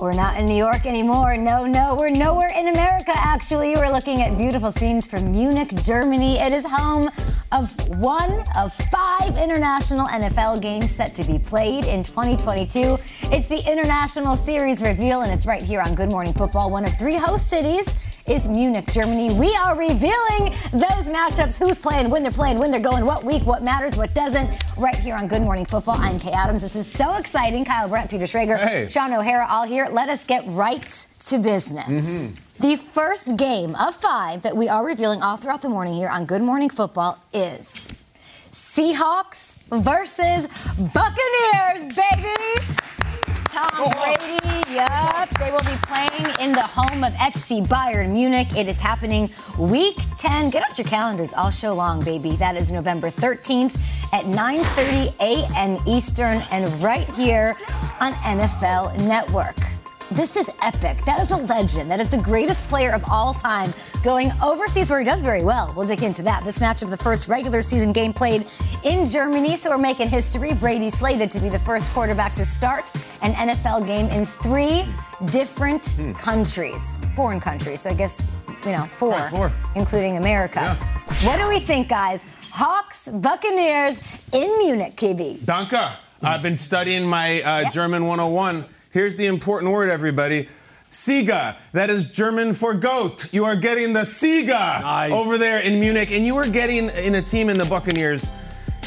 We're not in New York anymore. No, no, we're nowhere in America, actually. We're looking at beautiful scenes from Munich, Germany. It is home of one of five international NFL games set to be played in 2022. It's the International Series reveal, and it's right here on Good Morning Football. One of three host cities is Munich, Germany. We are revealing those matchups who's playing, when they're playing, when they're going, what week, what matters, what doesn't, right here on Good Morning Football. I'm Kay Adams. This is so exciting. Kyle Brandt, Peter Schrager, Hey. Shaun O'Hara, all here. Let us get right to business. Mm-hmm. The first game of five that we are revealing all throughout the morning here on Good Morning Football is Seahawks versus Buccaneers, baby. Tom Brady, yup. They will be playing in the home of FC Bayern Munich. It is happening week 10. Get out your calendars all show long, baby. That is November 13th at 9:30 a.m. Eastern and right here on NFL Network. This is epic. That is a legend. That is the greatest player of all time going overseas where he does very well. We'll dig into that. This match of the first regular season game played in Germany, so we're making history. Brady slated to be the first quarterback to start an NFL game in three different countries, foreign countries. So I guess, you know, four, Right, four. including America. What do we think, guys? Hawks, Buccaneers in Munich, KB. Danke. I've been studying my uh, Yeah. German 101. Here's the important word, everybody. Siga. That is German for goat. You are getting the Siga Nice. over there in Munich, and you are getting in a team in the Buccaneers.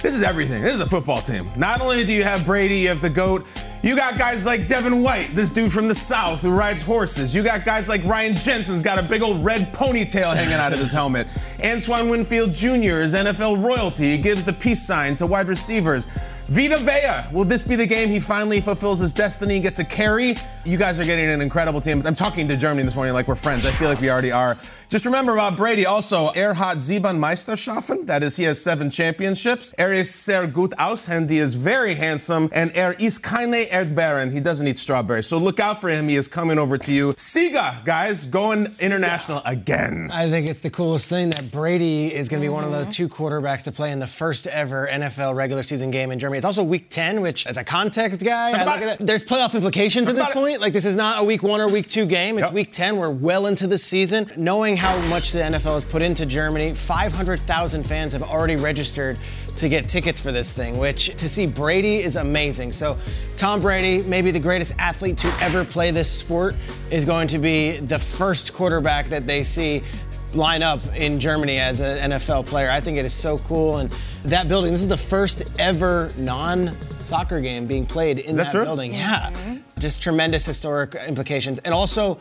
This is everything. This is a football team. Not only do you have Brady, you have the goat. You got guys like Devin White, this dude from the South who rides horses. You got guys like Ryan Jensen's got a big old red ponytail hanging out of his helmet. Antoine Winfield Jr. is NFL royalty. He gives the peace sign to wide receivers. Vita Vea, will this be the game he finally fulfills his destiny, and gets a carry? You guys are getting an incredible team. I'm talking to Germany this morning like we're friends. I feel like we already are. Just remember about Brady also, er hat sieben Meisterschaften. That is, he has seven championships. Er ist sehr gut aus, and he is very handsome. And er ist keine Erdbeeren. He doesn't eat strawberries. So look out for him. He is coming over to you. Siga, guys, going international again. I think it's the coolest thing that Brady is going to be one of the two quarterbacks to play in the first ever NFL regular season game in Germany. It's also week 10, which, as a context guy, I look at that. There's playoff implications at this it. point. Like, this is not a week one or week two game. It's Yep. week 10. We're well into the season. Knowing how much the NFL has put into Germany, 500,000 fans have already registered to get tickets for this thing, which to see Brady is amazing. So, Tom Brady, maybe the greatest athlete to ever play this sport, is going to be the first quarterback that they see line up in Germany as an NFL player. I think it is so cool. And that building, this is the first ever non soccer game being played in that that building. Yeah. Just tremendous historic implications. And also,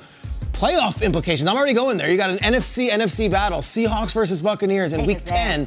playoff implications. I'm already going there. You got an NFC NFC battle, Seahawks versus Buccaneers in Week 10,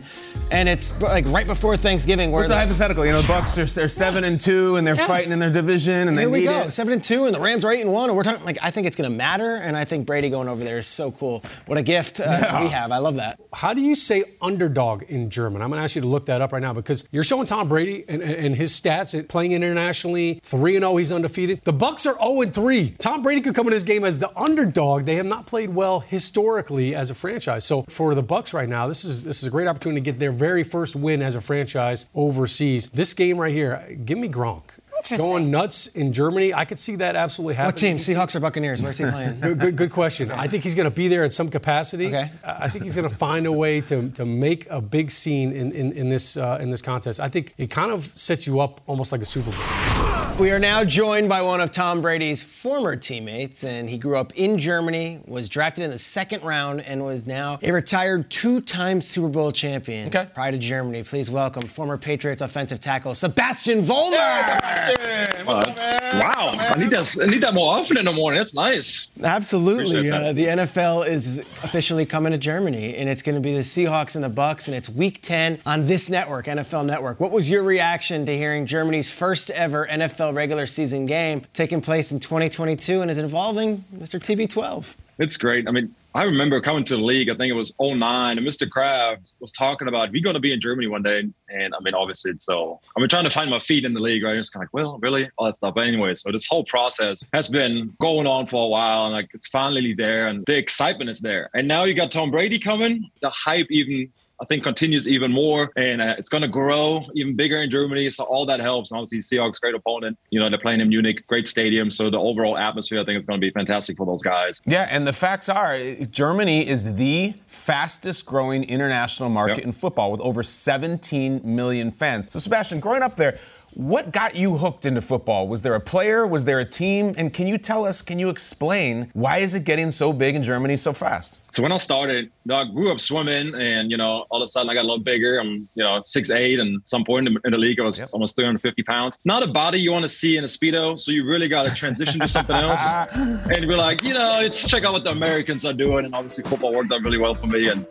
and it's like right before Thanksgiving. Where What's a hypothetical? You know, the Bucks are, are seven and two, and they're Yeah. fighting in their division, and Here they we need go, it. seven and two, and the Rams are eight and one, and we're talking like I think it's going to matter, and I think Brady going over there is so cool. What a gift uh, we have. I love that. How do you say underdog in German? I'm going to ask you to look that up right now because you're showing Tom Brady and, and and his stats at playing internationally. 3 and 0, he's undefeated. The Bucks are 0 and 3. Tom Brady could come in this game as the underdog. They have not played well historically as a franchise. So for the Bucks right now, this is this is a great opportunity to get their very first win as a franchise overseas. This game right here, give me Gronk. Going nuts in Germany, I could see that absolutely happening. What team? Seahawks or Buccaneers? Where's he playing? Good, good, good question. I think he's going to be there in some capacity. Okay. I I think he's going to find a way to, to make a big scene in, in, in this uh, in this contest. I think it kind of sets you up almost like a Super Bowl. We are now joined by one of Tom Brady's former teammates, and he grew up in Germany, was drafted in the second round, and was now a retired two-time Super Bowl champion. Okay. Pride of Germany. Please welcome former Patriots offensive tackle Sebastian Vollmer. Well, that's, wow. I need that. I need that more often in the morning. That's nice. Absolutely. Appreciate Uh, the NFL is officially coming to Germany, and it's going to be the Seahawks and the Bucks, and it's Week 10 on this network, NFL Network. What was your reaction to hearing Germany's first ever NFL regular season game taking place in 2022 and is involving Mr. TB12? It's great. I mean, I remember coming to the league. I think it was 09, and Mr. Kraft was talking about we're going to be in Germany one day. And I mean, obviously, it's so been trying to find my feet in the league, right? It's kind of like, well, really, all that stuff. But anyway, so this whole process has been going on for a while, and like it's finally there, and the excitement is there. And now you got Tom Brady coming. The hype even. I think continues even more, and uh, it's going to grow even bigger in Germany. So all that helps. And obviously, Seahawks great opponent. You know they're playing in Munich, great stadium. So the overall atmosphere, I think, is going to be fantastic for those guys. Yeah, and the facts are Germany is the fastest growing international market Yep. in football with over 17 million fans. So, Sebastian, growing up there, what got you hooked into football? Was there a player? Was there a team? And can you tell us, can you explain why is it getting so big in Germany so fast? So when I started, I grew up swimming, and you know, all of a sudden I got a little bigger. I'm, you know, six eight, and at some point in the, in the league, I was almost 350 pounds. Not a body you want to see in a speedo, so you really got to transition to something else. And be like, you know, let's check out what the Americans are doing, and obviously football worked out really well for me. And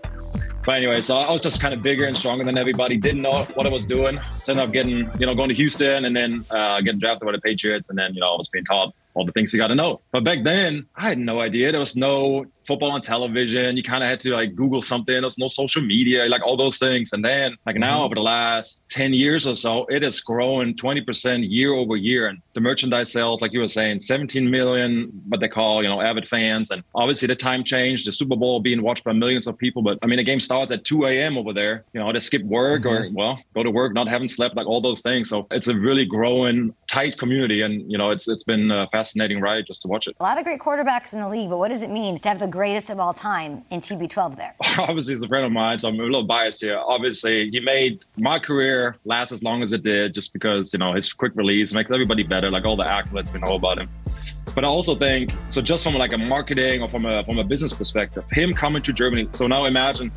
but anyway, so I was just kind of bigger and stronger than everybody. Didn't know what I was doing. So ended up getting, you know, going to Houston and then uh, getting drafted by the Patriots, and then you know I was being taught all the things you got to know. But back then, I had no idea. There was no football on television. You kind of had to like Google something. There was no social media, like all those things. And then, like now, mm-hmm. over the last 10 years or so, it has grown 20% year over year. And the merchandise sales, like you were saying, 17 million, what they call, you know, avid fans. And obviously, the time changed. The Super Bowl being watched by millions of people. But I mean, the game starts at 2 a.m. over there. You know, they skip work or, mm-hmm. well, go to work, not having slept, like all those things. So it's a really growing, tight community. And, you know, it's it's been a fascinating ride just to watch it. A lot of great quarterbacks in the league, but what does it mean to have the greatest of all time in TB12 there? obviously he's a friend of mine, so I'm a little biased here. Obviously, he made my career last as long as it did, just because you know his quick release makes everybody better. Like all the accolades we know about him. But I also think so, just from like a marketing or from a from a business perspective, him coming to Germany. So now imagine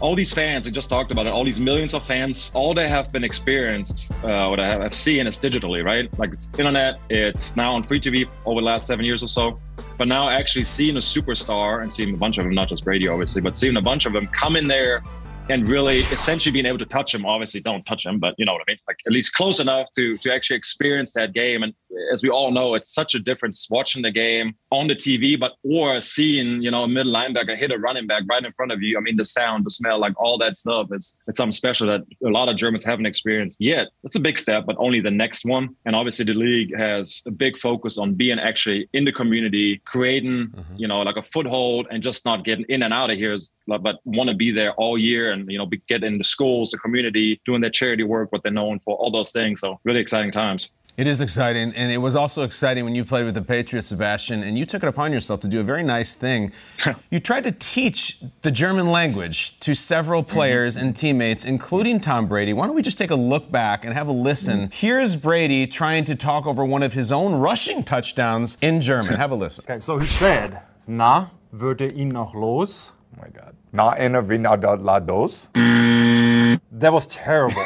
all these fans. I just talked about it. All these millions of fans. All they have been experienced, uh, what I have seen is digitally, right? Like it's internet. It's now on free TV over the last seven years or so. But now actually seeing a superstar and seeing a bunch of them, not just Brady, obviously, but seeing a bunch of them come in there and really essentially being able to touch him. Obviously, don't touch him, but you know what I mean. Like at least close enough to to actually experience that game. And as we all know, it's such a difference watching the game on the TV, but or seeing you know a middle linebacker hit a running back right in front of you. I mean, the sound, the smell, like all that stuff is it's something special that a lot of Germans haven't experienced yet. It's a big step, but only the next one. And obviously, the league has a big focus on being actually in the community, creating mm-hmm. you know like a foothold, and just not getting in and out of here, is- but want to be there all year and you know be, get in the schools, the community, doing their charity work, what they're known for, all those things. So really exciting times. It is exciting, and it was also exciting when you played with the Patriots, Sebastian, and you took it upon yourself to do a very nice thing. you tried to teach the German language to several mm-hmm. players and teammates, including Tom Brady. Why don't we just take a look back and have a listen? Mm-hmm. Here's Brady trying to talk over one of his own rushing touchdowns in German. Have a listen. Okay, so he said, Na, würde ihn noch los? Oh my God. Na ena vina er da la dos. Mm. That was terrible.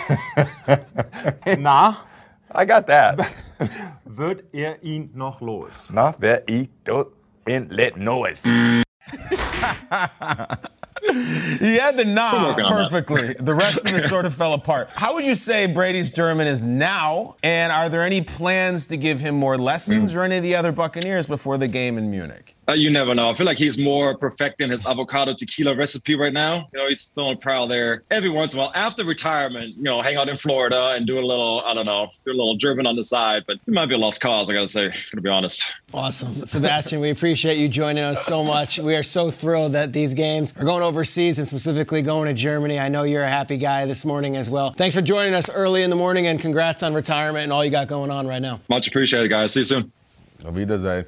Na, I got that. wird er ihn noch los? Na wer i do. in let noise. He had the We're nah working on that. perfectly. The rest of it sort of fell apart. How would you say Brady's German is now? And are there any plans to give him more lessons or any of the other Buccaneers before the game in Munich? Uh, you never know. I feel like he's more perfecting his avocado tequila recipe right now. You know, he's still on prowl there every once in a while. After retirement, you know, hang out in Florida and do a little, I don't know, do a little German on the side. But it might be a lost cause, I gotta say, to be honest. Awesome. Sebastian, we appreciate you joining us so much. We are so thrilled that these games are going overseas and specifically going to Germany. I know you're a happy guy this morning as well. Thanks for joining us early in the morning and congrats on retirement and all you got going on right now. Much appreciated, guys. See you soon. Auf Wiedersehen.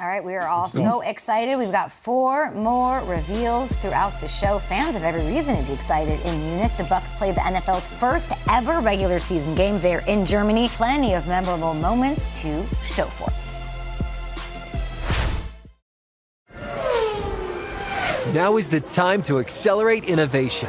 All right, we are all so excited. We've got four more reveals throughout the show. Fans have every reason to be excited in Munich. The Bucks played the NFL's first ever regular season game there in Germany. Plenty of memorable moments to show for it. Now is the time to accelerate innovation.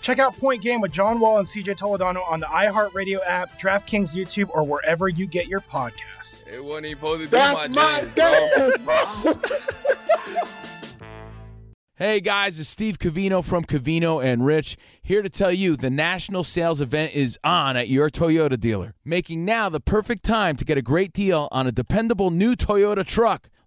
Check out Point Game with John Wall and CJ Toledano on the iHeartRadio app, DraftKings YouTube, or wherever you get your podcasts. It wasn't even supposed to be That's my, my jam, dance, bro. Hey guys, it's Steve Covino from Covino and Rich here to tell you the national sales event is on at your Toyota dealer, making now the perfect time to get a great deal on a dependable new Toyota truck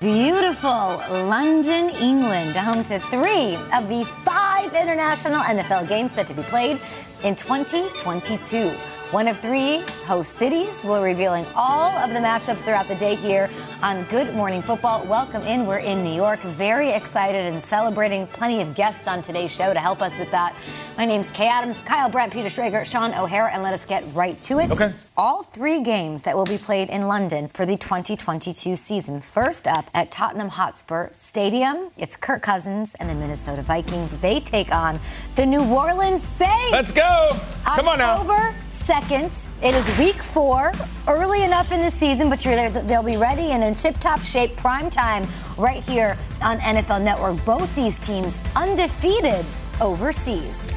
Beautiful London, England, home to three of the five international NFL games set to be played in 2022. One of three host cities. We're revealing all of the matchups throughout the day here on Good Morning Football. Welcome in. We're in New York. Very excited and celebrating. Plenty of guests on today's show to help us with that. My name's Kay Adams, Kyle Brandt, Peter Schrager, Shaun O'Hara, and let us get right to it. Okay. All three games that will be played in London for the 2022 season. First up at Tottenham Hotspur Stadium, it's Kirk Cousins and the Minnesota Vikings. They take on the New Orleans Saints. Let's go. Come on now. October 2nd. It is week four, early enough in the season, but you're there, they'll be ready and in tip top shape, prime time, right here on NFL Network. Both these teams undefeated overseas.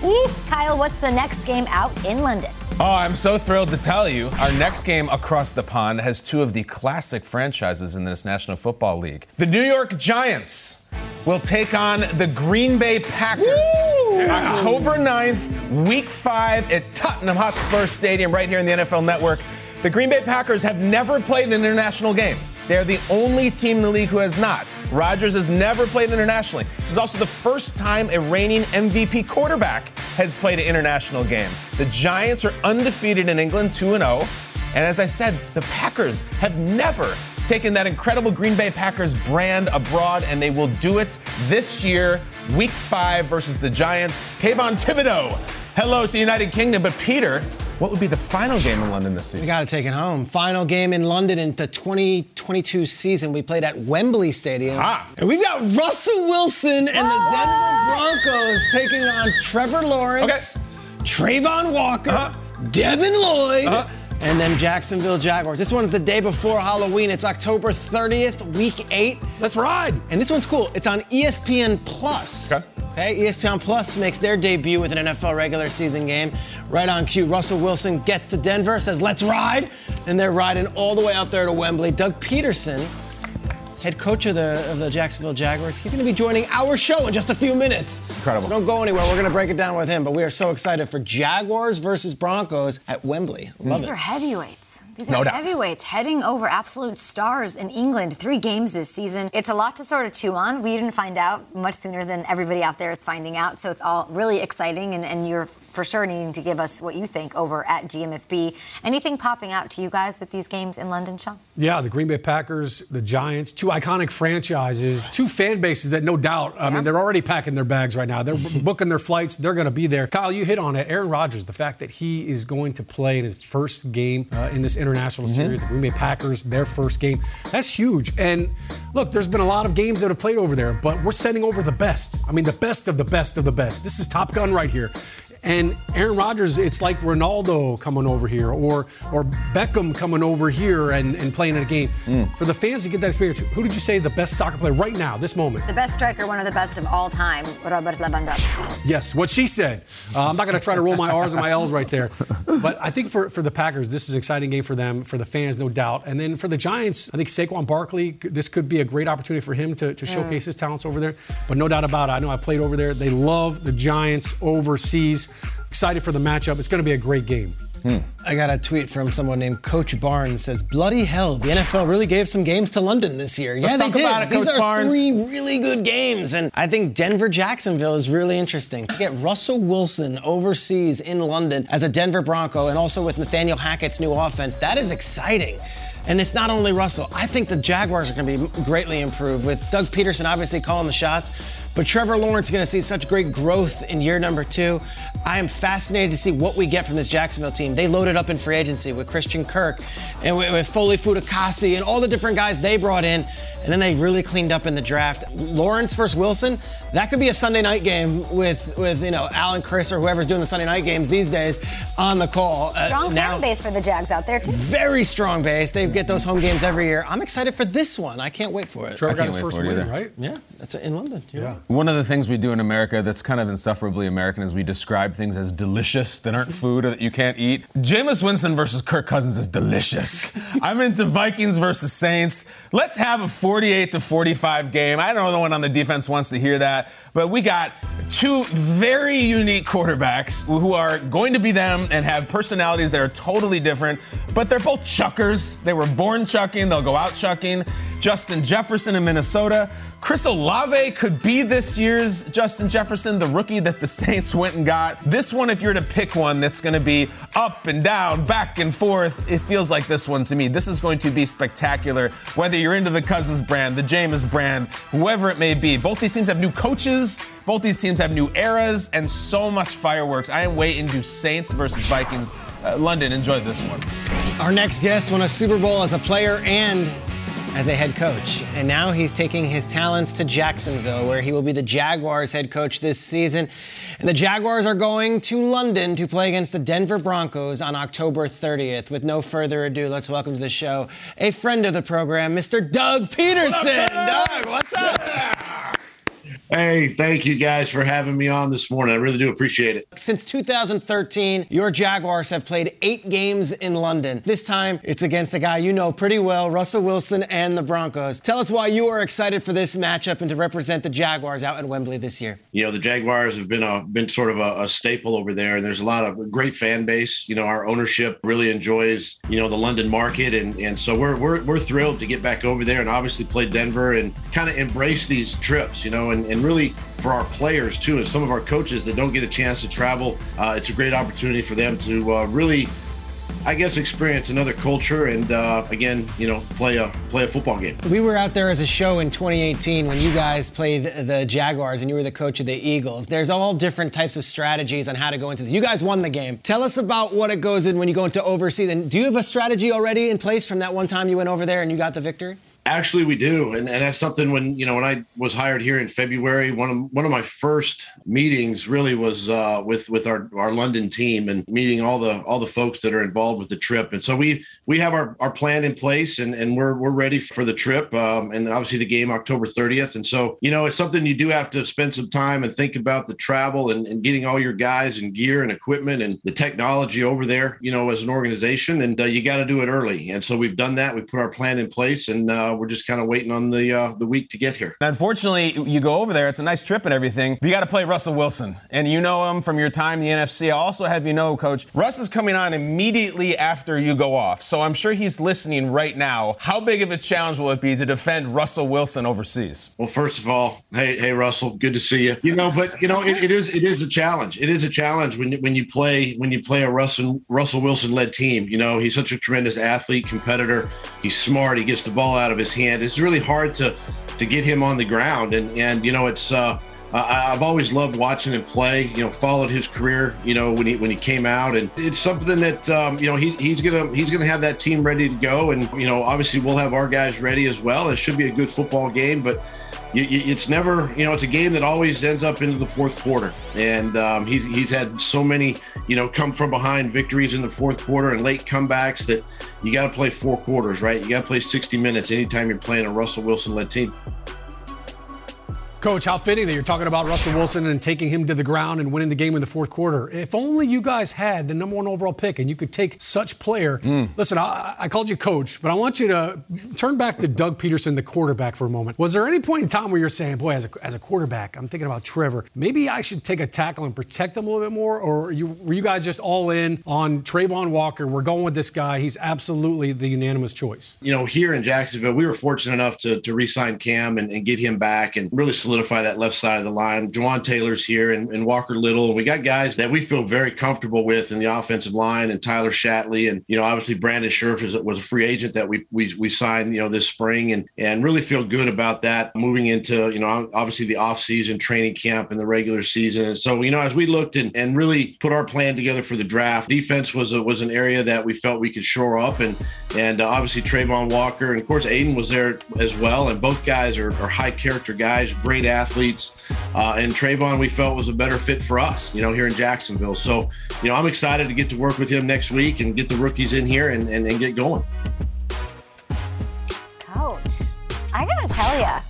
Kyle, what's the next game out in London? Oh, I'm so thrilled to tell you. Our next game across the pond has two of the classic franchises in this National Football League. The New York Giants will take on the Green Bay Packers. October 9th, week five at Tottenham Hotspur Stadium, right here in the NFL Network. The Green Bay Packers have never played an international game. They're the only team in the league who has not. Rodgers has never played internationally. This is also the first time a reigning MVP quarterback has played an international game. The Giants are undefeated in England, 2 0. And as I said, the Packers have never taken that incredible Green Bay Packers brand abroad, and they will do it this year, week five versus the Giants. Kayvon Thibodeaux, hello to the United Kingdom. But Peter, what would be the final game in London this season? We got to take it home. Final game in London in the 2022 season. We played at Wembley Stadium. Ah. And we've got Russell Wilson and the Denver Broncos taking on Trevor Lawrence, okay. Travon Walker, Uh-huh. Devin Lloyd. And then Jacksonville Jaguars. This one's the day before Halloween. It's October 30th, week eight. Let's ride. And this one's cool. It's on ESPN Plus. Okay. Okay, ESPN Plus makes their debut with an NFL regular season game. Right on cue, Russell Wilson gets to Denver, says, let's ride. And they're riding all the way out there to Wembley. Doug Pederson, head coach of the, of the Jacksonville Jaguars, he's going to be joining our show in just a few minutes. Incredible. So don't go anywhere. We're going to break it down with him. But we are so excited for Jaguars versus Broncos at Wembley. Love These it. are heavyweights. These No are doubt. heavyweights heading over absolute stars in England. Three games this season. It's a lot to sort of chew on. We didn't find out much sooner than everybody out there is finding out. So it's all really exciting, and, and you're for sure needing to give us what you think over at GMFB. Anything popping out to you guys with these games in London, Sean? Yeah, the Green Bay Packers, the Giants, two iconic franchises, two fan bases that no doubt, I mean, they're already packing their bags right now. They're booking their flights. They're going to be there. Kyle, you hit on it. Aaron Rodgers, the fact that he is going to play in his first game uh, in this international mm-hmm. series, the Green Bay Packers, their first game, that's huge. And look, there's been a lot of games that have played over there, but we're sending over the best. I mean, the best of the best of the best. This is Top Gun right here. And Aaron Rodgers, it's like Ronaldo coming over here or or Beckham coming over here and, and playing in a game. For the fans to get that experience, who did you say the best soccer player right now, this moment? The best striker, one of the best of all time, Robert Lewandowski. Yes, what she said. Uh, I'm not going to try to roll my R's and my L's right there. But I think for, for the Packers, this is an exciting game for them, for the fans, no doubt. And then for the Giants, I think Saquon Barkley, this could be a great opportunity for him to, to showcase his talents over there. But no doubt about it, I know I played over there. They love the Giants overseas. Excited for the matchup. It's going to be a great game. Hmm. I got a tweet from someone named Coach Barnes says, "Bloody hell, the NFL really gave some games to London this year." Let's yeah, they did. about it, These Coach are Barnes. three really good games, and I think Denver Jacksonville is really interesting. To get Russell Wilson overseas in London as a Denver Bronco, and also with Nathaniel Hackett's new offense, that is exciting. And it's not only Russell. I think the Jaguars are going to be greatly improved with Doug Pederson obviously calling the shots. But Trevor Lawrence is going to see such great growth in year number two. I am fascinated to see what we get from this Jacksonville team. They loaded up in free agency with Christian Kirk and with, with Foley Fatukasi and all the different guys they brought in. And then they really cleaned up in the draft. Lawrence versus Wilson, that could be a Sunday night game with, with you know, Alan Chris or whoever's doing the Sunday night games these days on the call. Uh, Strong now- fan base for the Jags out there, too. very strong base. They get those home games every year. I'm excited for this one. I can't wait for it. Trevor I got can't his first win, either. right? Yeah, that's in London. Yeah. One of the things we do in America that's kind of insufferably American is we describe things as delicious that aren't food or that you can't eat. Jameis Winston versus Kirk Cousins is delicious. I'm into Vikings versus Saints. Let's have a 48 to 45 game. I don't know no one on the defense wants to hear that, but we got two very unique quarterbacks who are going to be them and have personalities that are totally different, but they're both chuckers. They were born chucking, they'll go out chucking. Justin Jefferson in Minnesota. Chris Olave could be this year's Justin Jefferson, the rookie that the Saints went and got. This one, if you're to pick one that's going to be up and down, back and forth, it feels like this one to me. This is going to be spectacular, whether you're into the Cousins brand, the Jameis brand, whoever it may be. Both these teams have new coaches, both these teams have new eras, and so much fireworks. I am waiting to Saints versus Vikings. Uh, London, enjoy this one. Our next guest won a Super Bowl as a player and as a head coach. And now he's taking his talents to Jacksonville, where he will be the Jaguars head coach this season. And the Jaguars are going to London to play against the Denver Broncos on October 30th. With no further ado, let's welcome to the show a friend of the program, Mr. Doug Pederson. Doug, what's up? Hey, thank you guys for having me on this morning. I really do appreciate it. Since 2013, your Jaguars have played eight games in London. This time, it's against a guy you know pretty well, Russell Wilson and the Broncos. Tell us why you are excited for this matchup and to represent the Jaguars out in Wembley this year. You know, the Jaguars have been a been sort of a, a staple over there, and there's a lot of great fan base. You know, our ownership really enjoys you know the London market, and and so we're we're, we're thrilled to get back over there and obviously play Denver and kind of embrace these trips. You know, and, and really for our players too, and some of our coaches that don't get a chance to travel, uh, it's a great opportunity for them to uh, really, I guess, experience another culture and uh, again, you know, play a play a football game. We were out there as a show in 2018 when you guys played the Jaguars and you were the coach of the Eagles. There's all different types of strategies on how to go into this. You guys won the game. Tell us about what it goes in when you go into overseas. And do you have a strategy already in place from that one time you went over there and you got the victory? Actually, we do, and, and that's something when you know when I was hired here in February. One of one of my first meetings really was uh, with with our, our London team and meeting all the all the folks that are involved with the trip. And so we we have our, our plan in place, and, and we're we're ready for the trip. Um, and obviously the game October 30th. And so you know it's something you do have to spend some time and think about the travel and, and getting all your guys and gear and equipment and the technology over there. You know, as an organization, and uh, you got to do it early. And so we've done that. We put our plan in place, and uh, we're just kind of waiting on the uh, the week to get here. Now, unfortunately, you go over there. It's a nice trip and everything. But you got to play Russell Wilson, and you know him from your time in the NFC. I also have you know, Coach, Russ is coming on immediately after you go off. So I'm sure he's listening right now. How big of a challenge will it be to defend Russell Wilson overseas? Well, first of all, hey, hey, Russell, good to see you. You know, but you know, it, it is it is a challenge. It is a challenge when you, when you play when you play a Russell Russell Wilson led team. You know, he's such a tremendous athlete, competitor. He's smart. He gets the ball out of his hand. It's really hard to to get him on the ground, and and you know, it's. uh I've always loved watching him play. You know, followed his career. You know, when he when he came out, and it's something that um, you know he, he's gonna he's gonna have that team ready to go, and you know, obviously we'll have our guys ready as well. It should be a good football game, but it's never, you know, it's a game that always ends up into the fourth quarter. And um, he's he's had so many, you know, come from behind victories in the fourth quarter and late comebacks that you got to play four quarters, right? You got to play 60 minutes anytime you're playing a Russell Wilson led team. Coach, how fitting that you're talking about Russell Wilson and taking him to the ground and winning the game in the fourth quarter. If only you guys had the number one overall pick and you could take such player. Hmm. Listen, I, I called you coach, but I want you to turn back to Doug Pederson, the quarterback, for a moment. Was there any point in time where you're saying, boy, as a, as a quarterback, I'm thinking about Trevor, maybe I should take a tackle and protect him a little bit more? Or you, were you guys just all in on Travon Walker? We're going with this guy. He's absolutely the unanimous choice. You know, here in Jacksonville, we were fortunate enough to, to re sign Cam and, and get him back and really solidify that left side of the line. Jawaan Taylor's here and, and Walker Little. And we got guys that we feel very comfortable with in the offensive line and Tyler Shatley. And, you know, obviously Brandon Scherff is, was a free agent that we, we, we signed, you know, this spring and, and really feel good about that moving into, you know, obviously the offseason training camp and the regular season. And so, you know, as we looked and, and really put our plan together for the draft, defense was a, was an area that we felt we could shore up. And, and uh, obviously Travon Walker and of course Aidan was there as well. And both guys are, are high character guys, great athletes. Uh, and Travon, we felt was a better fit for us, you know, here in Jacksonville. So, you know, I'm excited to get to work with him next week and get the rookies in here and, and, and get going. Coach, I gotta tell you,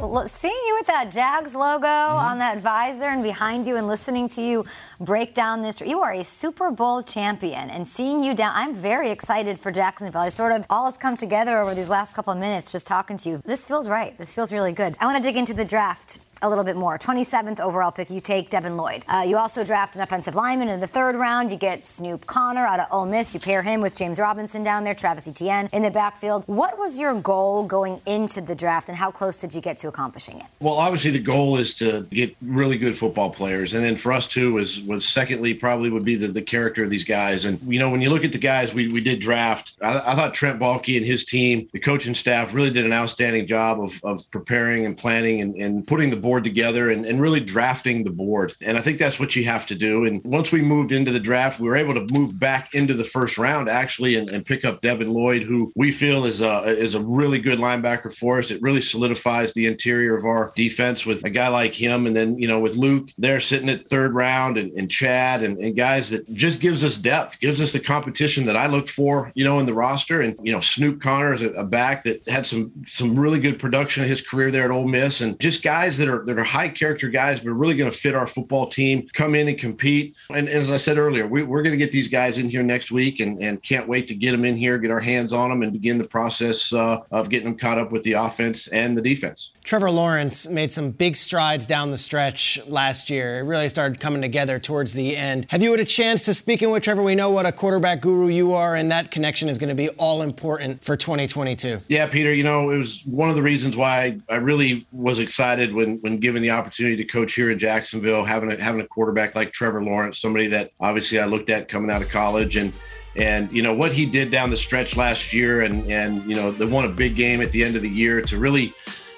seeing you with that Jags logo Mm-hmm. on that visor and behind you and listening to you break down this, you are a Super Bowl champion. And seeing you down, I'm very excited for Jacksonville. I sort of all has come together over these last couple of minutes just talking to you. This feels right. This feels really good. I want to dig into the draft a little bit more. 27th overall pick, you take Devin Lloyd. Uh, you also draft an offensive lineman in the third round. You get Snoop Conner out of Ole Miss. You pair him with James Robinson down there, Travis Etienne in the backfield. What was your goal going into the draft, and how close did you get to accomplishing it? Well, obviously the goal is to get really good football players, and then for us too was was secondly probably would be the, the character of these guys. And you know when you look at the guys we, we did draft, I, I thought Trent Baalke and his team, the coaching staff, really did an outstanding job of, of preparing and planning and, and putting the board together and, and really drafting the board. And I think that's what you have to do. And once we moved into the draft, we were able to move back into the first round actually and, and pick up Devin Lloyd, who we feel is a is a really good linebacker for us. It really solidifies the interior of our defense with a guy like him. And then, you know, with Luke, they're sitting at third round and, and Chad and, and guys that just gives us depth, gives us the competition that I looked for, you know, in the roster. And, you know, Snoop Conner is a, a back that had some some really good production in his career there at Ole Miss and just guys that are are that are high character guys, but are really going to fit our football team, come in and compete. And, and as I said earlier, we, we're going to get these guys in here next week, and, and can't wait to get them in here, get our hands on them, and begin the process uh, of getting them caught up with the offense and the defense. Trevor Lawrence made some big strides down the stretch last year. It really started coming together towards the end. Have you had a chance to speaking with Trevor? We know what a quarterback guru you are, and that connection is going to be all important for 2022. Yeah, Peter. You know, it was one of the reasons why I really was excited when when given the opportunity to coach here in Jacksonville, having a, having a quarterback like Trevor Lawrence, somebody that obviously I looked at coming out of college and. And you know what he did down the stretch last year, and and you know they won a big game at the end of the year to really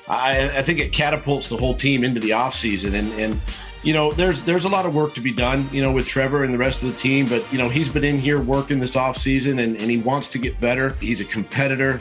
I, I, think it catapults the whole team into the offseason. And, and, you know, there's there's a lot of work to be done, you know, with Trevor and the rest of the team. But, you know, he's been in here working this offseason and, and he wants to get better. He's a competitor,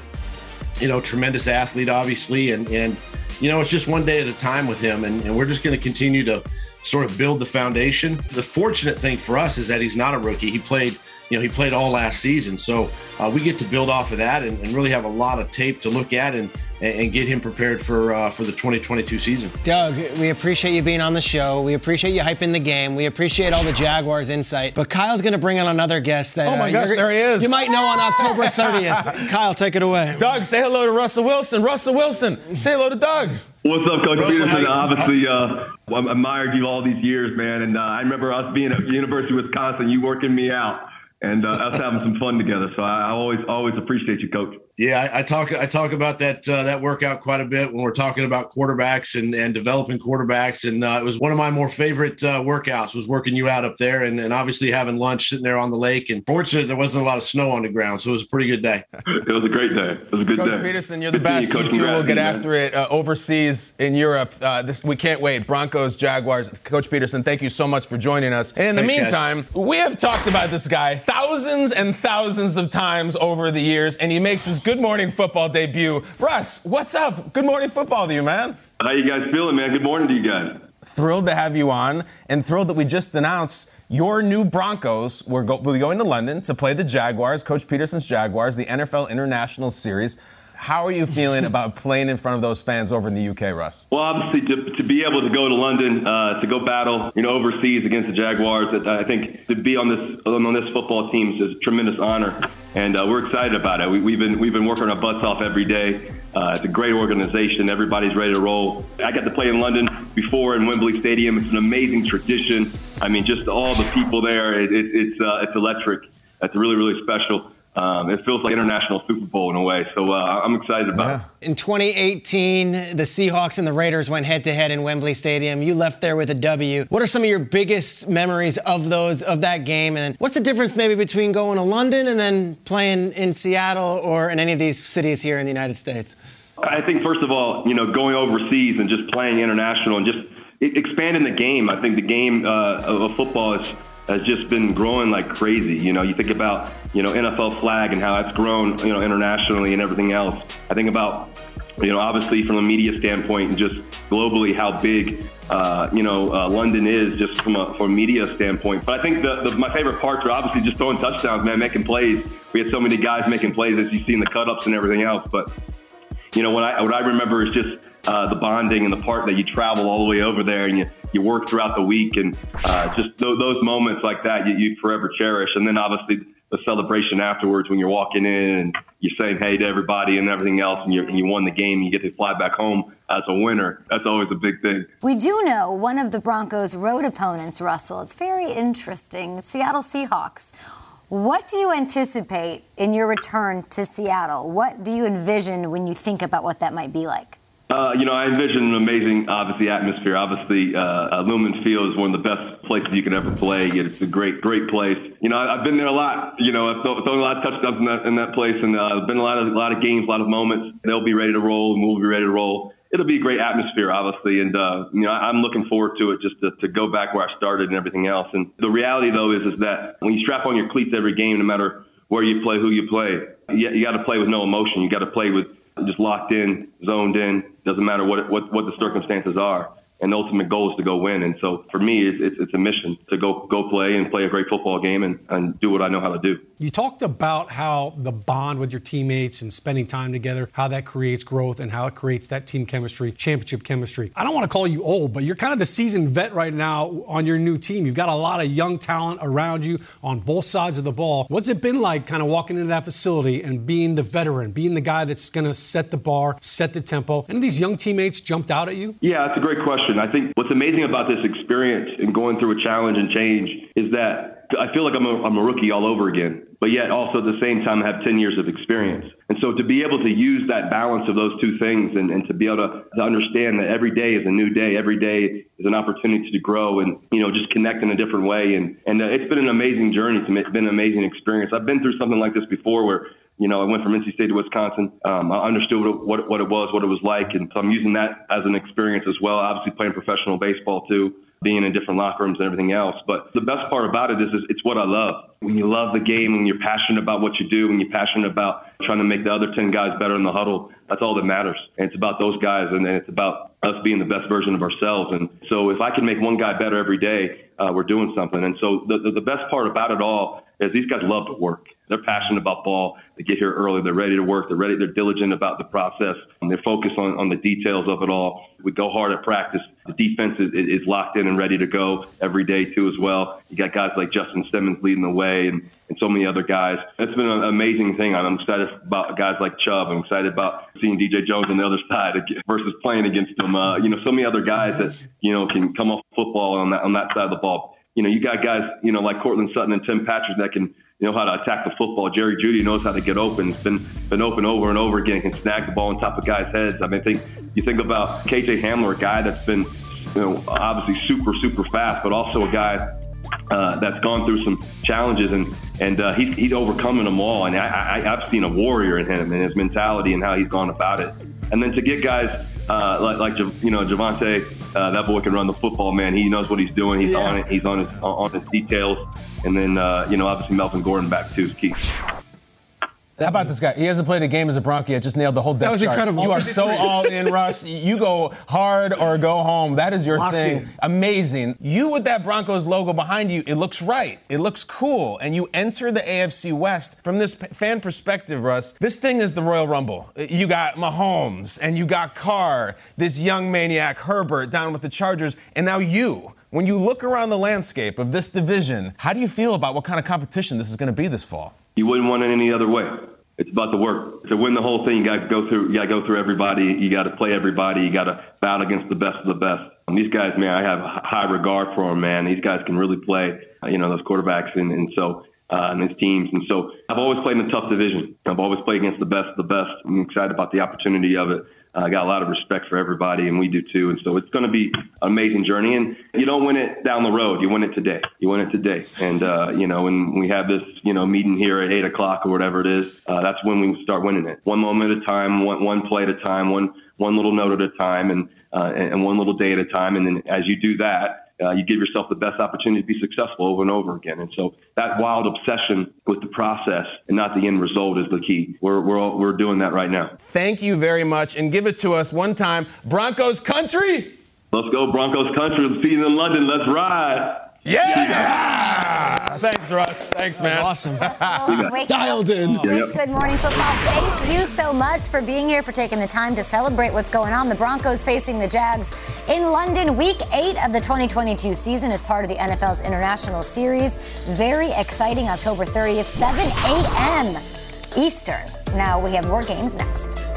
you know, tremendous athlete, obviously. And, and you know, it's just one day at a time with him. And, and we're just going to continue to sort of build the foundation. The fortunate thing for us is that he's not a rookie. He played you know, he played all last season. So uh, we get to build off of that and, and, really have a lot of tape to look at and and get him prepared for uh, for the 2022 season. Doug, we appreciate you being on the show. We appreciate you hyping the game. We appreciate all the Jaguars insight. But Kyle's going to bring on another guest that. Oh my uh, gosh, there he is. You might know on October 30th. Kyle, take it away. Doug, say hello to Russell Wilson. Russell Wilson, say hello to Doug. What's up, Coach Russell, Pederson? Obviously, uh, I've admired you all these years, man. And uh, I remember us being at University of Wisconsin, you working me out and uh, us having some fun together. So I always always appreciate you, Coach. Yeah, I, I, talk I talk about that uh, that workout quite a bit when we're talking about quarterbacks and, and developing quarterbacks. And uh, it was one of my more favorite uh, workouts was working you out up there, and, and obviously having lunch sitting there on the lake. And fortunate there wasn't a lot of snow on the ground, so it was a pretty good day. It was a great day. It was a good Coach day. Pederson, you're the best. You, two will get after it uh, overseas in Europe. Uh, this we can't wait. Broncos, Jaguars. Coach Pederson, thank you so much for joining us. And in the Thanks, meantime, guys. we have talked about this guy thousands and thousands of times over the years, and he makes his Good Morning Football debut. Russ, what's up? Good morning football to you, man. How you guys feeling, man? Good morning to you guys. Thrilled to have you on, and thrilled that we just announced your new Broncos will be going to London to play the Jaguars, Coach Pederson's Jaguars, the NFL International Series. How are you feeling about playing in front of those fans over in the UK, Russ? Well, obviously, to, to be able to go to London uh, to go battle, you know, overseas against the Jaguars, I think to be on this on this football team is a tremendous honor, and uh, we're excited about it. We, have been we've been working our butts off every day. Uh, it's a great organization. Everybody's ready to roll. I got to play in London before in Wembley Stadium. It's an amazing tradition. I mean, just all the people there. It, it, it's uh, it's electric. It's really really special um, it feels like international Super Bowl in a way. So uh, I'm excited about yeah. it. In 2018, the Seahawks and the Raiders went head to head in Wembley Stadium. You left there with a W. What are some of your biggest memories of those of that game? And what's the difference maybe between going to London and then playing in Seattle or in any of these cities here in the United States? I think first of all, you know, going overseas and just playing international and just expanding the game. I think the game uh, of football is has just been growing like crazy. You know, you think about, you know, NFL flag and how it's grown, you know, internationally and everything else. I think about, you know, obviously from a media standpoint and just globally how big, uh, you know, uh, London is just from a, from a media standpoint. But I think the, the, my favorite parts are obviously just throwing touchdowns, man, making plays. We had so many guys making plays as you see in the cut ups and everything else. But, you know, what I, what I remember is just uh, the bonding and the part that you travel all the way over there and you, you work throughout the week and uh, just th- those moments like that you, you forever cherish. And then obviously the celebration afterwards when you're walking in and you're saying hey to everybody and everything else and, and you won the game and you get to fly back home as a winner. That's always a big thing. We do know one of the Broncos' road opponents, Russell. It's very interesting. Seattle Seahawks. What do you anticipate in your return to Seattle? What do you envision when you think about what that might be like? Uh, you know, I envision an amazing, obviously, atmosphere. Obviously, uh, uh, Lumen Field is one of the best places you can ever play. It's a great, great place. You know, I, have been there a lot. You know, I've thrown, thrown a lot of touchdowns in that, in that place, and uh, been a lot of, a lot of games, a lot of moments. They'll be ready to roll, and we'll be ready to roll. It'll be a great atmosphere, obviously, and uh, you know, I'm looking forward to it, just to, to go back where I started and everything else. And the reality, though, is is that when you strap on your cleats every game, no matter where you play, who you play, you, you got to play with no emotion. You got to play with just locked in, zoned in. Doesn't matter what what what the circumstances are. And the ultimate goal is to go win. And so for me, it's, it's, it's a mission to go go play and play a great football game and, and do what I know how to do. You talked about how the bond with your teammates and spending time together, how that creates growth and how it creates that team chemistry, championship chemistry. I don't want to call you old, but you're kind of the seasoned vet right now on your new team. You've got a lot of young talent around you on both sides of the ball. What's it been like kind of walking into that facility and being the veteran, being the guy that's going to set the bar, set the tempo? Any of these young teammates jumped out at you? Yeah, that's a great question. I think what's amazing about this experience and going through a challenge and change is that I feel like I'm a, I'm a rookie all over again but yet also at the same time I have 10 years of experience. And so to be able to use that balance of those two things and, and to be able to, to understand that every day is a new day, every day is an opportunity to grow and, you know, just connect in a different way. And, and uh, it's been an amazing journey to me. It's been an amazing experience. I've been through something like this before where you know, I went from NC State to Wisconsin. Um, I understood what, what, what it was, what it was like, and so I'm using that as an experience as well. Obviously, playing professional baseball too being in different locker rooms and everything else. But the best part about it is, is it's what I love. When you love the game, when you're passionate about what you do, when you're passionate about trying to make the other 10 guys better in the huddle, that's all that matters. And it's about those guys, and it's about us being the best version of ourselves. And so if I can make one guy better every day, uh, we're doing something. And so the, the, the best part about it all is these guys love to work. They're passionate about ball. They get here early. They're ready to work. They're ready. They're diligent about the process. They're focused on, on the details of it all. We go hard at practice. The defense is, is locked in and ready to go every day too as well. You got guys like Justin Simmons leading the way and, and so many other guys. It's been an amazing thing. I'm excited about guys like Chubb. I'm excited about seeing DJ Jones on the other side versus playing against them. Uh, you know, so many other guys that, you know, can come off football on that, on that side of the ball. You know, you got guys, you know, like Courtland Sutton and Tim Patrick that can – you know how to attack the football. Jerry Jeudy knows how to get open. It's been been open over and over again. Can snag the ball on top of guys' heads. I mean, think you think about KJ Hamler, a guy that's been, you know, obviously super super fast, but also a guy uh, that's gone through some challenges and and uh, he's he's overcoming them all. And I, I I've seen a warrior in him and his mentality and how he's gone about it. And then to get guys uh, like like you know Javonte, uh, that boy can run the football. Man, he knows what he's doing. He's yeah. on it. He's on his on his details. And then uh, you know obviously Melvin Gordon back too is key. How about this guy? He hasn't played a game as a Bronco yet. Just nailed the whole depth That was chart. incredible. You are so all in, Russ. You go hard or go home. That is your Locked thing. in. Amazing. You with that Broncos logo behind you, it looks right. It looks cool. And you enter the AFC West from this fan perspective, Russ. This thing is the Royal Rumble. Uh, you got Mahomes and you got Carr, this young maniac Herbert down with the Chargers, and now you. When you look around the landscape of this division, how do you feel about what kind of competition this is going to be this fall? You wouldn't want it any other way. It's about the work. To win the whole thing, you got to go through. You got to go through everybody. You got to play everybody. You got to battle against the best of the best. And these guys, man, I have high regard for them, man. These guys can really play. uh, You know, those quarterbacks, and, and so uh, and his teams. And so I've always played in a tough division. I've always played against the best of the best. I'm excited about the opportunity of it. Uh, I got a lot of respect for everybody, and we do too. And so it's going to be an amazing journey. And you don't win it down the road; you win it today. You win it today. And uh, you know, when we have this, you know, meeting here at eight o'clock or whatever it is, uh, that's when we start winning it. One moment at a time, one one play at a time, one one little note at a time, and uh, and and one little day at a time. And then as you do that, uh, you give yourself the best opportunity to be successful over and over again. And so that wild obsession with the process and not the end result is the key. We're, we're, all, we're doing that right now. Thank you very much. And give it to us one time. Broncos country. Let's go, Broncos country. See you in London. Let's ride. Yeah! Thanks, Russ. Thanks, man. Awesome. Wilson, wake Dialed in. With Good Morning Football. Thank you so much for being here, for taking the time to celebrate what's going on. The Broncos facing the Jags in London, week eight of the 2022 season as part of the NFL's International Series. Very exciting, October 30th, 7 a.m. Eastern. Now we have more games next.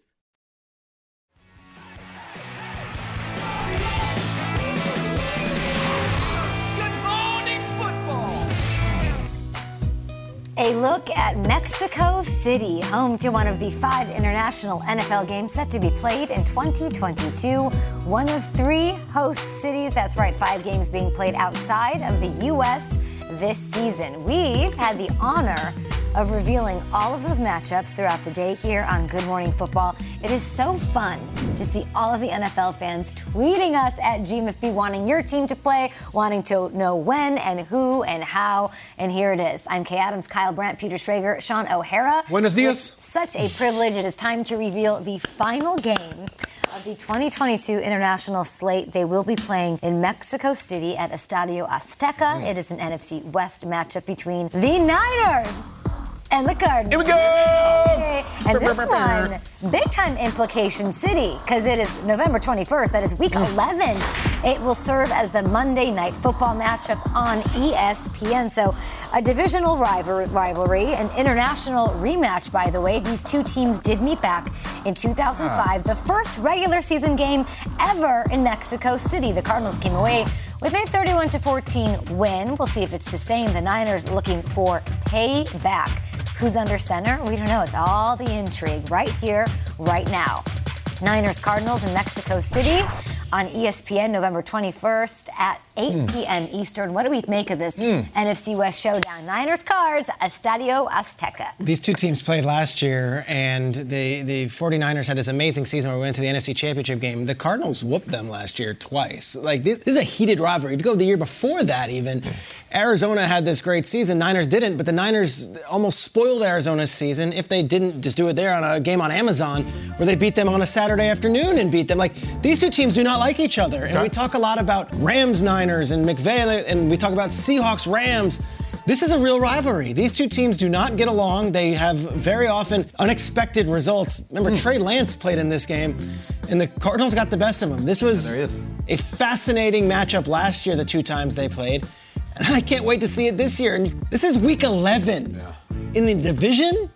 A look at Mexico City, home to one of the five international NFL games set to be played in 2022. One of three host cities, that's right, five games being played outside of the U.S. this season. We've had the honor of revealing all of those matchups throughout the day here on Good Morning Football. It is so fun to see all of the NFL fans tweeting us at GMFB wanting your team to play, wanting to know when and who and how. And here it is. I'm Kay Adams, Kyle Brandt, Peter Schrager, Shaun O'Hara. Buenos dias. Such a privilege. It is time to reveal the final game of the 2022 international slate. They will be playing in Mexico City at Estadio Azteca. Hmm. It is an NFC West matchup between the Niners and the Cardinals. Here we go! And this one, big time implication city, because it is November 21st. That is week mm. 11. It will serve as the Monday night football matchup on ESPN. So, a divisional rival- rivalry, an international rematch, by the way. These two teams did meet back in 2005, ah. the first regular season game ever in Mexico City. The Cardinals came away with a 31 14 win. We'll see if it's the same. The Niners looking for payback. Who's under center? We don't know. It's all the intrigue right here, right now. Niners Cardinals in Mexico City on ESPN November 21st at 8 hmm. p.m. Eastern. What do we make of this hmm. NFC West showdown? Niners Cards, Estadio Azteca. These two teams played last year, and the, the 49ers had this amazing season where we went to the NFC Championship game. The Cardinals whooped them last year twice. Like, this, this is a heated rivalry. If you go the year before that, even, Arizona had this great season. Niners didn't, but the Niners almost spoiled Arizona's season if they didn't just do it there on a game on Amazon where they beat them on a Saturday afternoon and beat them. Like, these two teams do not like each other. And we talk a lot about Rams Niners and McVay, and we talk about Seahawks Rams. This is a real rivalry. These two teams do not get along. They have very often unexpected results. Remember, Trey Lance played in this game, and the Cardinals got the best of him. This was a fascinating matchup last year, the two times they played. And I can't wait to see it this year. And this is week 11 in the division.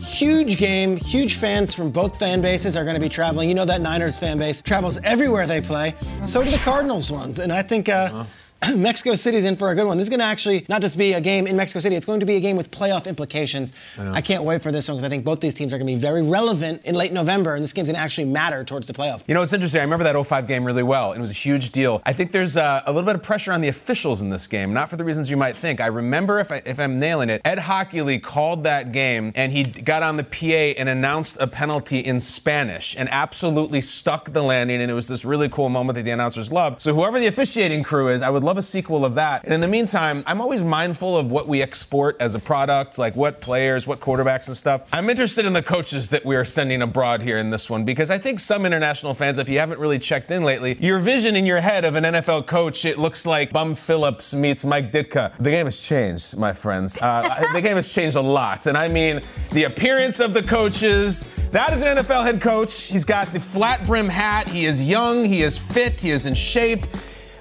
Huge game, huge fans from both fan bases are going to be traveling. You know that Niners fan base travels everywhere they play. So do the Cardinals ones. And I think uh, Mexico City's in for a good one. This is going to actually not just be a game in Mexico City, it's going to be a game with playoff implications. Yeah. I can't wait for this one because I think both these teams are going to be very relevant in late November, and this game's going to actually matter towards the playoff. You know, it's interesting. I remember that 05 game really well. It was a huge deal. I think there's uh, a little bit of pressure on the officials in this game, not for the reasons you might think. I remember, if, I, if I'm nailing it, Ed Hochuli called that game, and he got on the PA and announced a penalty in Spanish and absolutely stuck the landing, and it was this really cool moment that the announcers loved. So whoever the officiating crew is, I would love a sequel of that. And in the meantime, I'm always mindful of what we export as a product, like what players, what quarterbacks and stuff. I'm interested in the coaches that we are sending abroad here in this one because I think some international fans, if you haven't really checked in lately, your vision in your head of an NFL coach, it looks like Bum Phillips meets Mike Ditka. The game has changed, my friends. Uh, the game has changed a lot. And I mean, the appearance of the coaches, that is an NFL head coach. He's got the flat brim hat. He is young. He is fit. He is in shape.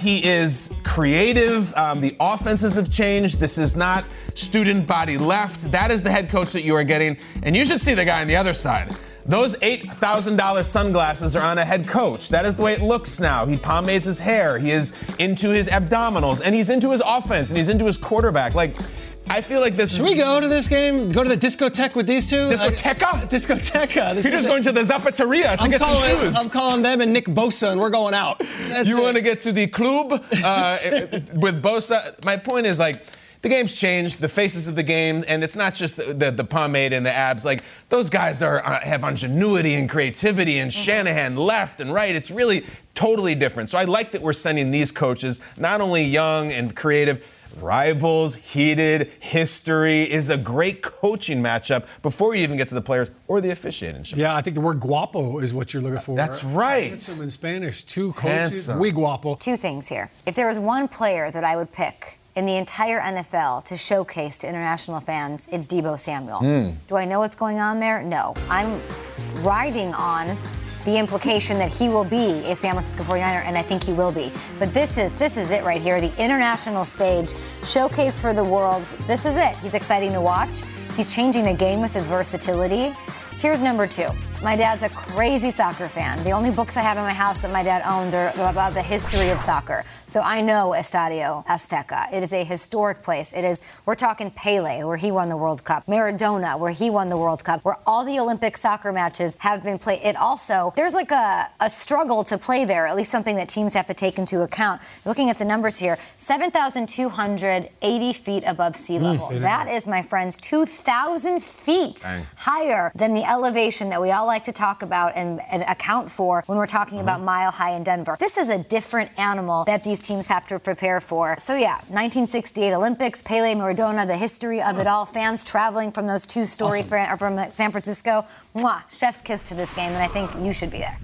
He is creative. Um, the offenses have changed. This is not student body left. That is the head coach that you are getting. And you should see the guy on the other side. Those $8,000 sunglasses are on a head coach. That is the way it looks now. He pomades his hair. He is into his abdominals and he's into his offense and he's into his quarterback. Like, I feel like this Should we go to this game? Go to the discotheque with these two? Discoteca? discoteca. This You're just going to the Zapateria to I'm get some calling, shoes. I'm calling them and Nick Bosa, and we're going out. That's you want to get to the club uh, with Bosa? My point is like. The game's changed, the faces of the game, and it's not just the, the, the pomade and the abs. Like those guys are uh, have ingenuity and creativity, and Shanahan left and right. It's really totally different. So I like that we're sending these coaches, not only young and creative, rivals, heated, history is a great coaching matchup before you even get to the players or the officiating. Yeah, I think the word guapo is what you're looking for. That's right. Handsome in Spanish. Two coaches. Handsome. We guapo. Two things here. If there was one player that I would pick in the entire NFL to showcase to international fans, it's Deebo Samuel. Mm. Do I know what's going on there? No. I'm riding on the implication that he will be a San Francisco 49er, and I think he will be. But this is this is it right here, the international stage showcase for the world. This is it. He's exciting to watch. He's changing the game with his versatility. Here's number two. My dad's a crazy soccer fan. The only books I have in my house that my dad owns are about the history of soccer. So I know Estadio Azteca. It is a historic place. It is, we're talking Pele, where he won the World Cup, Maradona, where he won the World Cup, where all the Olympic soccer matches have been played. It also, there's like a, a struggle to play there, at least something that teams have to take into account. Looking at the numbers here 7,280 feet above sea level. Mm. that is, my friends, 2,000 feet Dang. higher than the elevation that we all like to talk about and, and account for when we're talking mm-hmm. about Mile High in Denver. This is a different animal that these teams have to prepare for. So, yeah, 1968 Olympics, Pele, Maradona, the history of it all, fans traveling from those two story Awesome. from San Francisco. Mwah, chef's kiss to this game, and I think you should be there.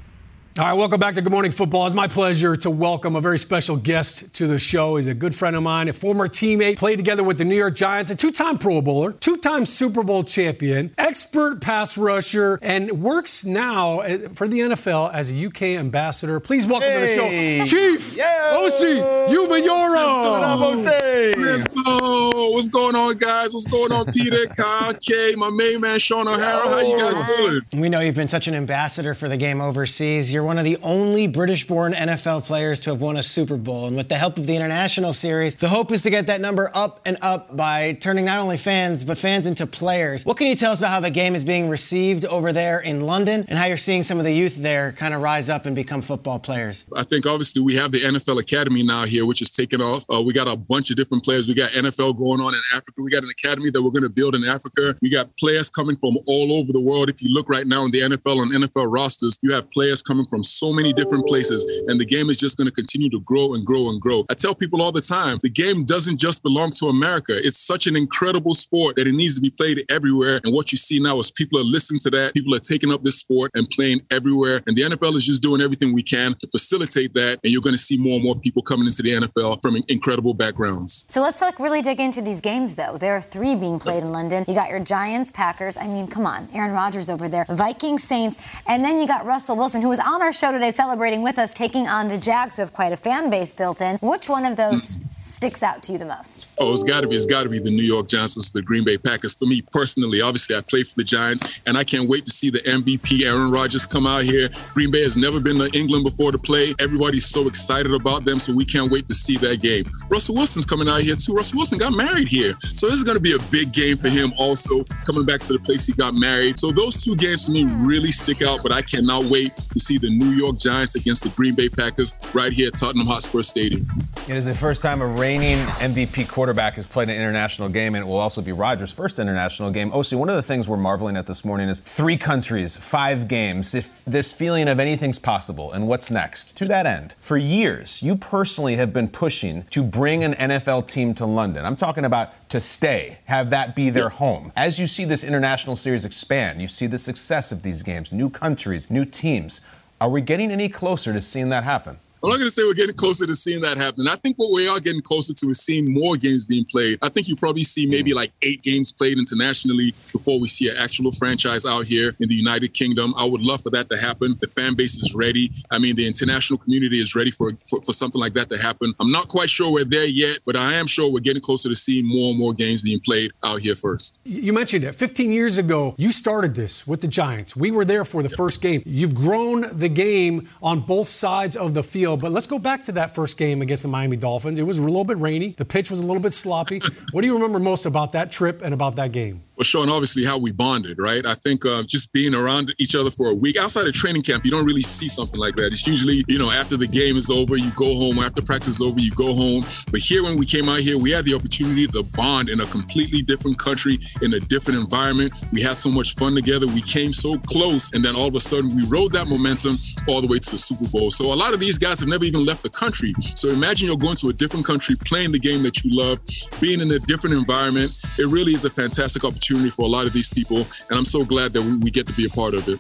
All right, welcome back to Good Morning Football. It's my pleasure to welcome a very special guest to the show. He's a good friend of mine, a former teammate, played together with the New York Giants, a two-time Pro Bowler, two-time Super Bowl champion, expert pass rusher, and works now for the NFL as a UK ambassador. Please welcome to the show, Chief Osi Umenyiora. Let's go. What's going on, guys? What's going on, Peter, Kyle, Kay, my main man, Shaun O'Hara? How you guys doing? We know you've been such an ambassador for the game overseas. You're one of the only British born NFL players to have won a Super Bowl. And with the help of the International Series, the hope is to get that number up and up by turning not only fans, but fans into players. What can you tell us about how the game is being received over there in London and how you're seeing some of the youth there kind of rise up and become football players? I think obviously we have the NFL Academy now here, which is taking off. Uh, we got a bunch of different players. We got NFL going on in Africa. We got an academy that we're going to build in Africa. We got players coming from all over the world. If you look right now in the NFL and NFL rosters, you have players coming from so many different places, and the game is just going to continue to grow and grow and grow. I tell people all the time, the game doesn't just belong to America. It's such an incredible sport that it needs to be played everywhere. And what you see now is people are listening to that. People are taking up this sport and playing everywhere. And the NFL is just doing everything we can to facilitate that. And you're going to see more and more people coming into the NFL from incredible backgrounds. So let's like really dig into these games though. There are three being played in London. You got your Giants, Packers. I mean, come on, Aaron Rodgers over there, Vikings, Saints, and then you got Russell Wilson, who was on our show today celebrating with us, taking on the Jags, who have quite a fan base built in. Which one of those hmm. sticks out to you the most? Oh, it's got to be. It's got to be the New York Giants versus the Green Bay Packers. For me personally, obviously, I play for the Giants, and I can't wait to see the MVP Aaron Rodgers come out here. Green Bay has never been to England before to play. Everybody's so excited about them, so we can't wait to see that game. Russell Wilson's coming out here too. Russell Wilson got married here, so this is going to be a big game for him. Also, coming back to the place he got married. So those two games for me really stick out. But I cannot wait to see the New York Giants against the Green Bay Packers right here at Tottenham Hotspur Stadium. It is the first time a reigning MVP quarterback has played an international game, and it will also be Rodgers' first international game. Osi, one of the things we're marveling at this morning is three countries, five games. If this feeling of anything's possible, and what's next? To that end, for years, you personally have been pushing to bring an NFL team to London. I'm talking about to stay, have that be their home. As you see this international series expand, you see the success of these games, new countries, new teams. Are we getting any closer to seeing that happen? I'm not going to say we're getting closer to seeing that happen. I think what we are getting closer to is seeing more games being played. I think you probably see maybe like eight games played internationally before we see an actual franchise out here in the United Kingdom. I would love for that to happen. The fan base is ready. I mean, the international community is ready for, for, for something like that to happen. I'm not quite sure we're there yet, but I am sure we're getting closer to seeing more and more games being played out here first. You mentioned it. 15 years ago, you started this with the Giants. We were there for the first game. You've grown the game on both sides of the field. But let's go back to that first game against the Miami Dolphins. It was a little bit rainy. The pitch was a little bit sloppy. what do you remember most about that trip and about that game? Shaun, obviously how we bonded, right? I think uh, just being around each other for a week outside of training camp, you don't really see something like that. It's usually, you know, after the game is over, you go home. After practice is over, you go home. But here, when we came out here, we had the opportunity to bond in a completely different country, in a different environment. We had so much fun together. We came so close, and then all of a sudden, we rode that momentum all the way to the Super Bowl. So a lot of these guys have never even left the country. So imagine you're going to a different country, playing the game that you love, being in a different environment. It really is a fantastic opportunity for a lot of these people, and I'm so glad that we, we get to be a part of it.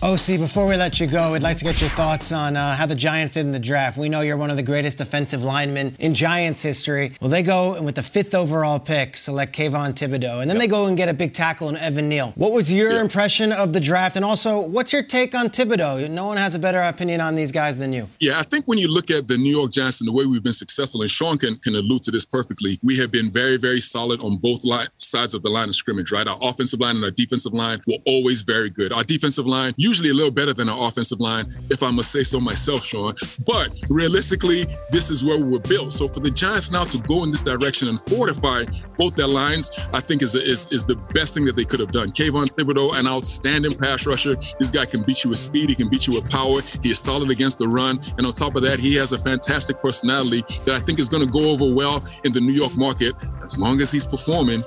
Osi, before we let you go, we'd like to get your thoughts on uh, how the Giants did in the draft. We know you're one of the greatest defensive linemen in Giants history. Well, they go and with the fifth overall pick, select Kayvon Thibodeaux, and then yep. they go and get a big tackle in Evan Neal. What was your impression of the draft, and also what's your take on Thibodeaux? No one has a better opinion on these guys than you. Yeah, I think when you look at the New York Giants and the way we've been successful, and Shaun can, can allude to this perfectly, we have been very, very solid on both line, sides of the line of scrimmage, right? Our offensive line and our defensive line were always very good. Our defensive line, usually a little better than our offensive line, if I must say so myself, Shaun. But realistically, this is where we were built. So for the Giants now to go in this direction and fortify both their lines, I think is, is, is the best thing that they could have done. Kayvon Thibodeaux, an outstanding pass rusher. This guy can beat you with speed. He can beat you with power. He is solid against the run. And on top of that, he has a fantastic personality that I think is going to go over well in the New York market as long as he's performing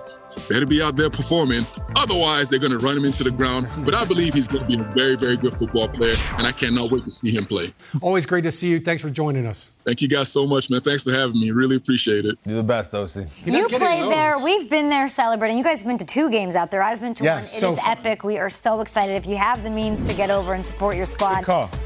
better be out there performing. Otherwise, they're going to run him into the ground. But I believe he's going to be a very, very good football player, and I cannot wait to see him play. Always great to see you. Thanks for joining us. Thank you guys so much, man. Thanks for having me. Really appreciate it. You're the best, Osi. You played there. We've been there celebrating. You guys have been to two games out there. I've been to yes, one. It so is fun. epic. We are so excited. If you have the means to get over and support your squad,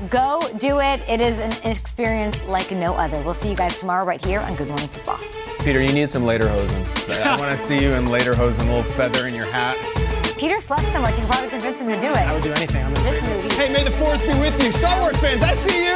go do it. It is an experience like no other. We'll see you guys tomorrow right here on Good Morning Football. Peter, you need some lederhosen. I want to see you in lederhosen, a little feather in your hat. Peter slept so much, you can probably convince him to do it. I would do anything. I'm in this movie. Hey, may the fourth be with you. Star Wars fans, I see you.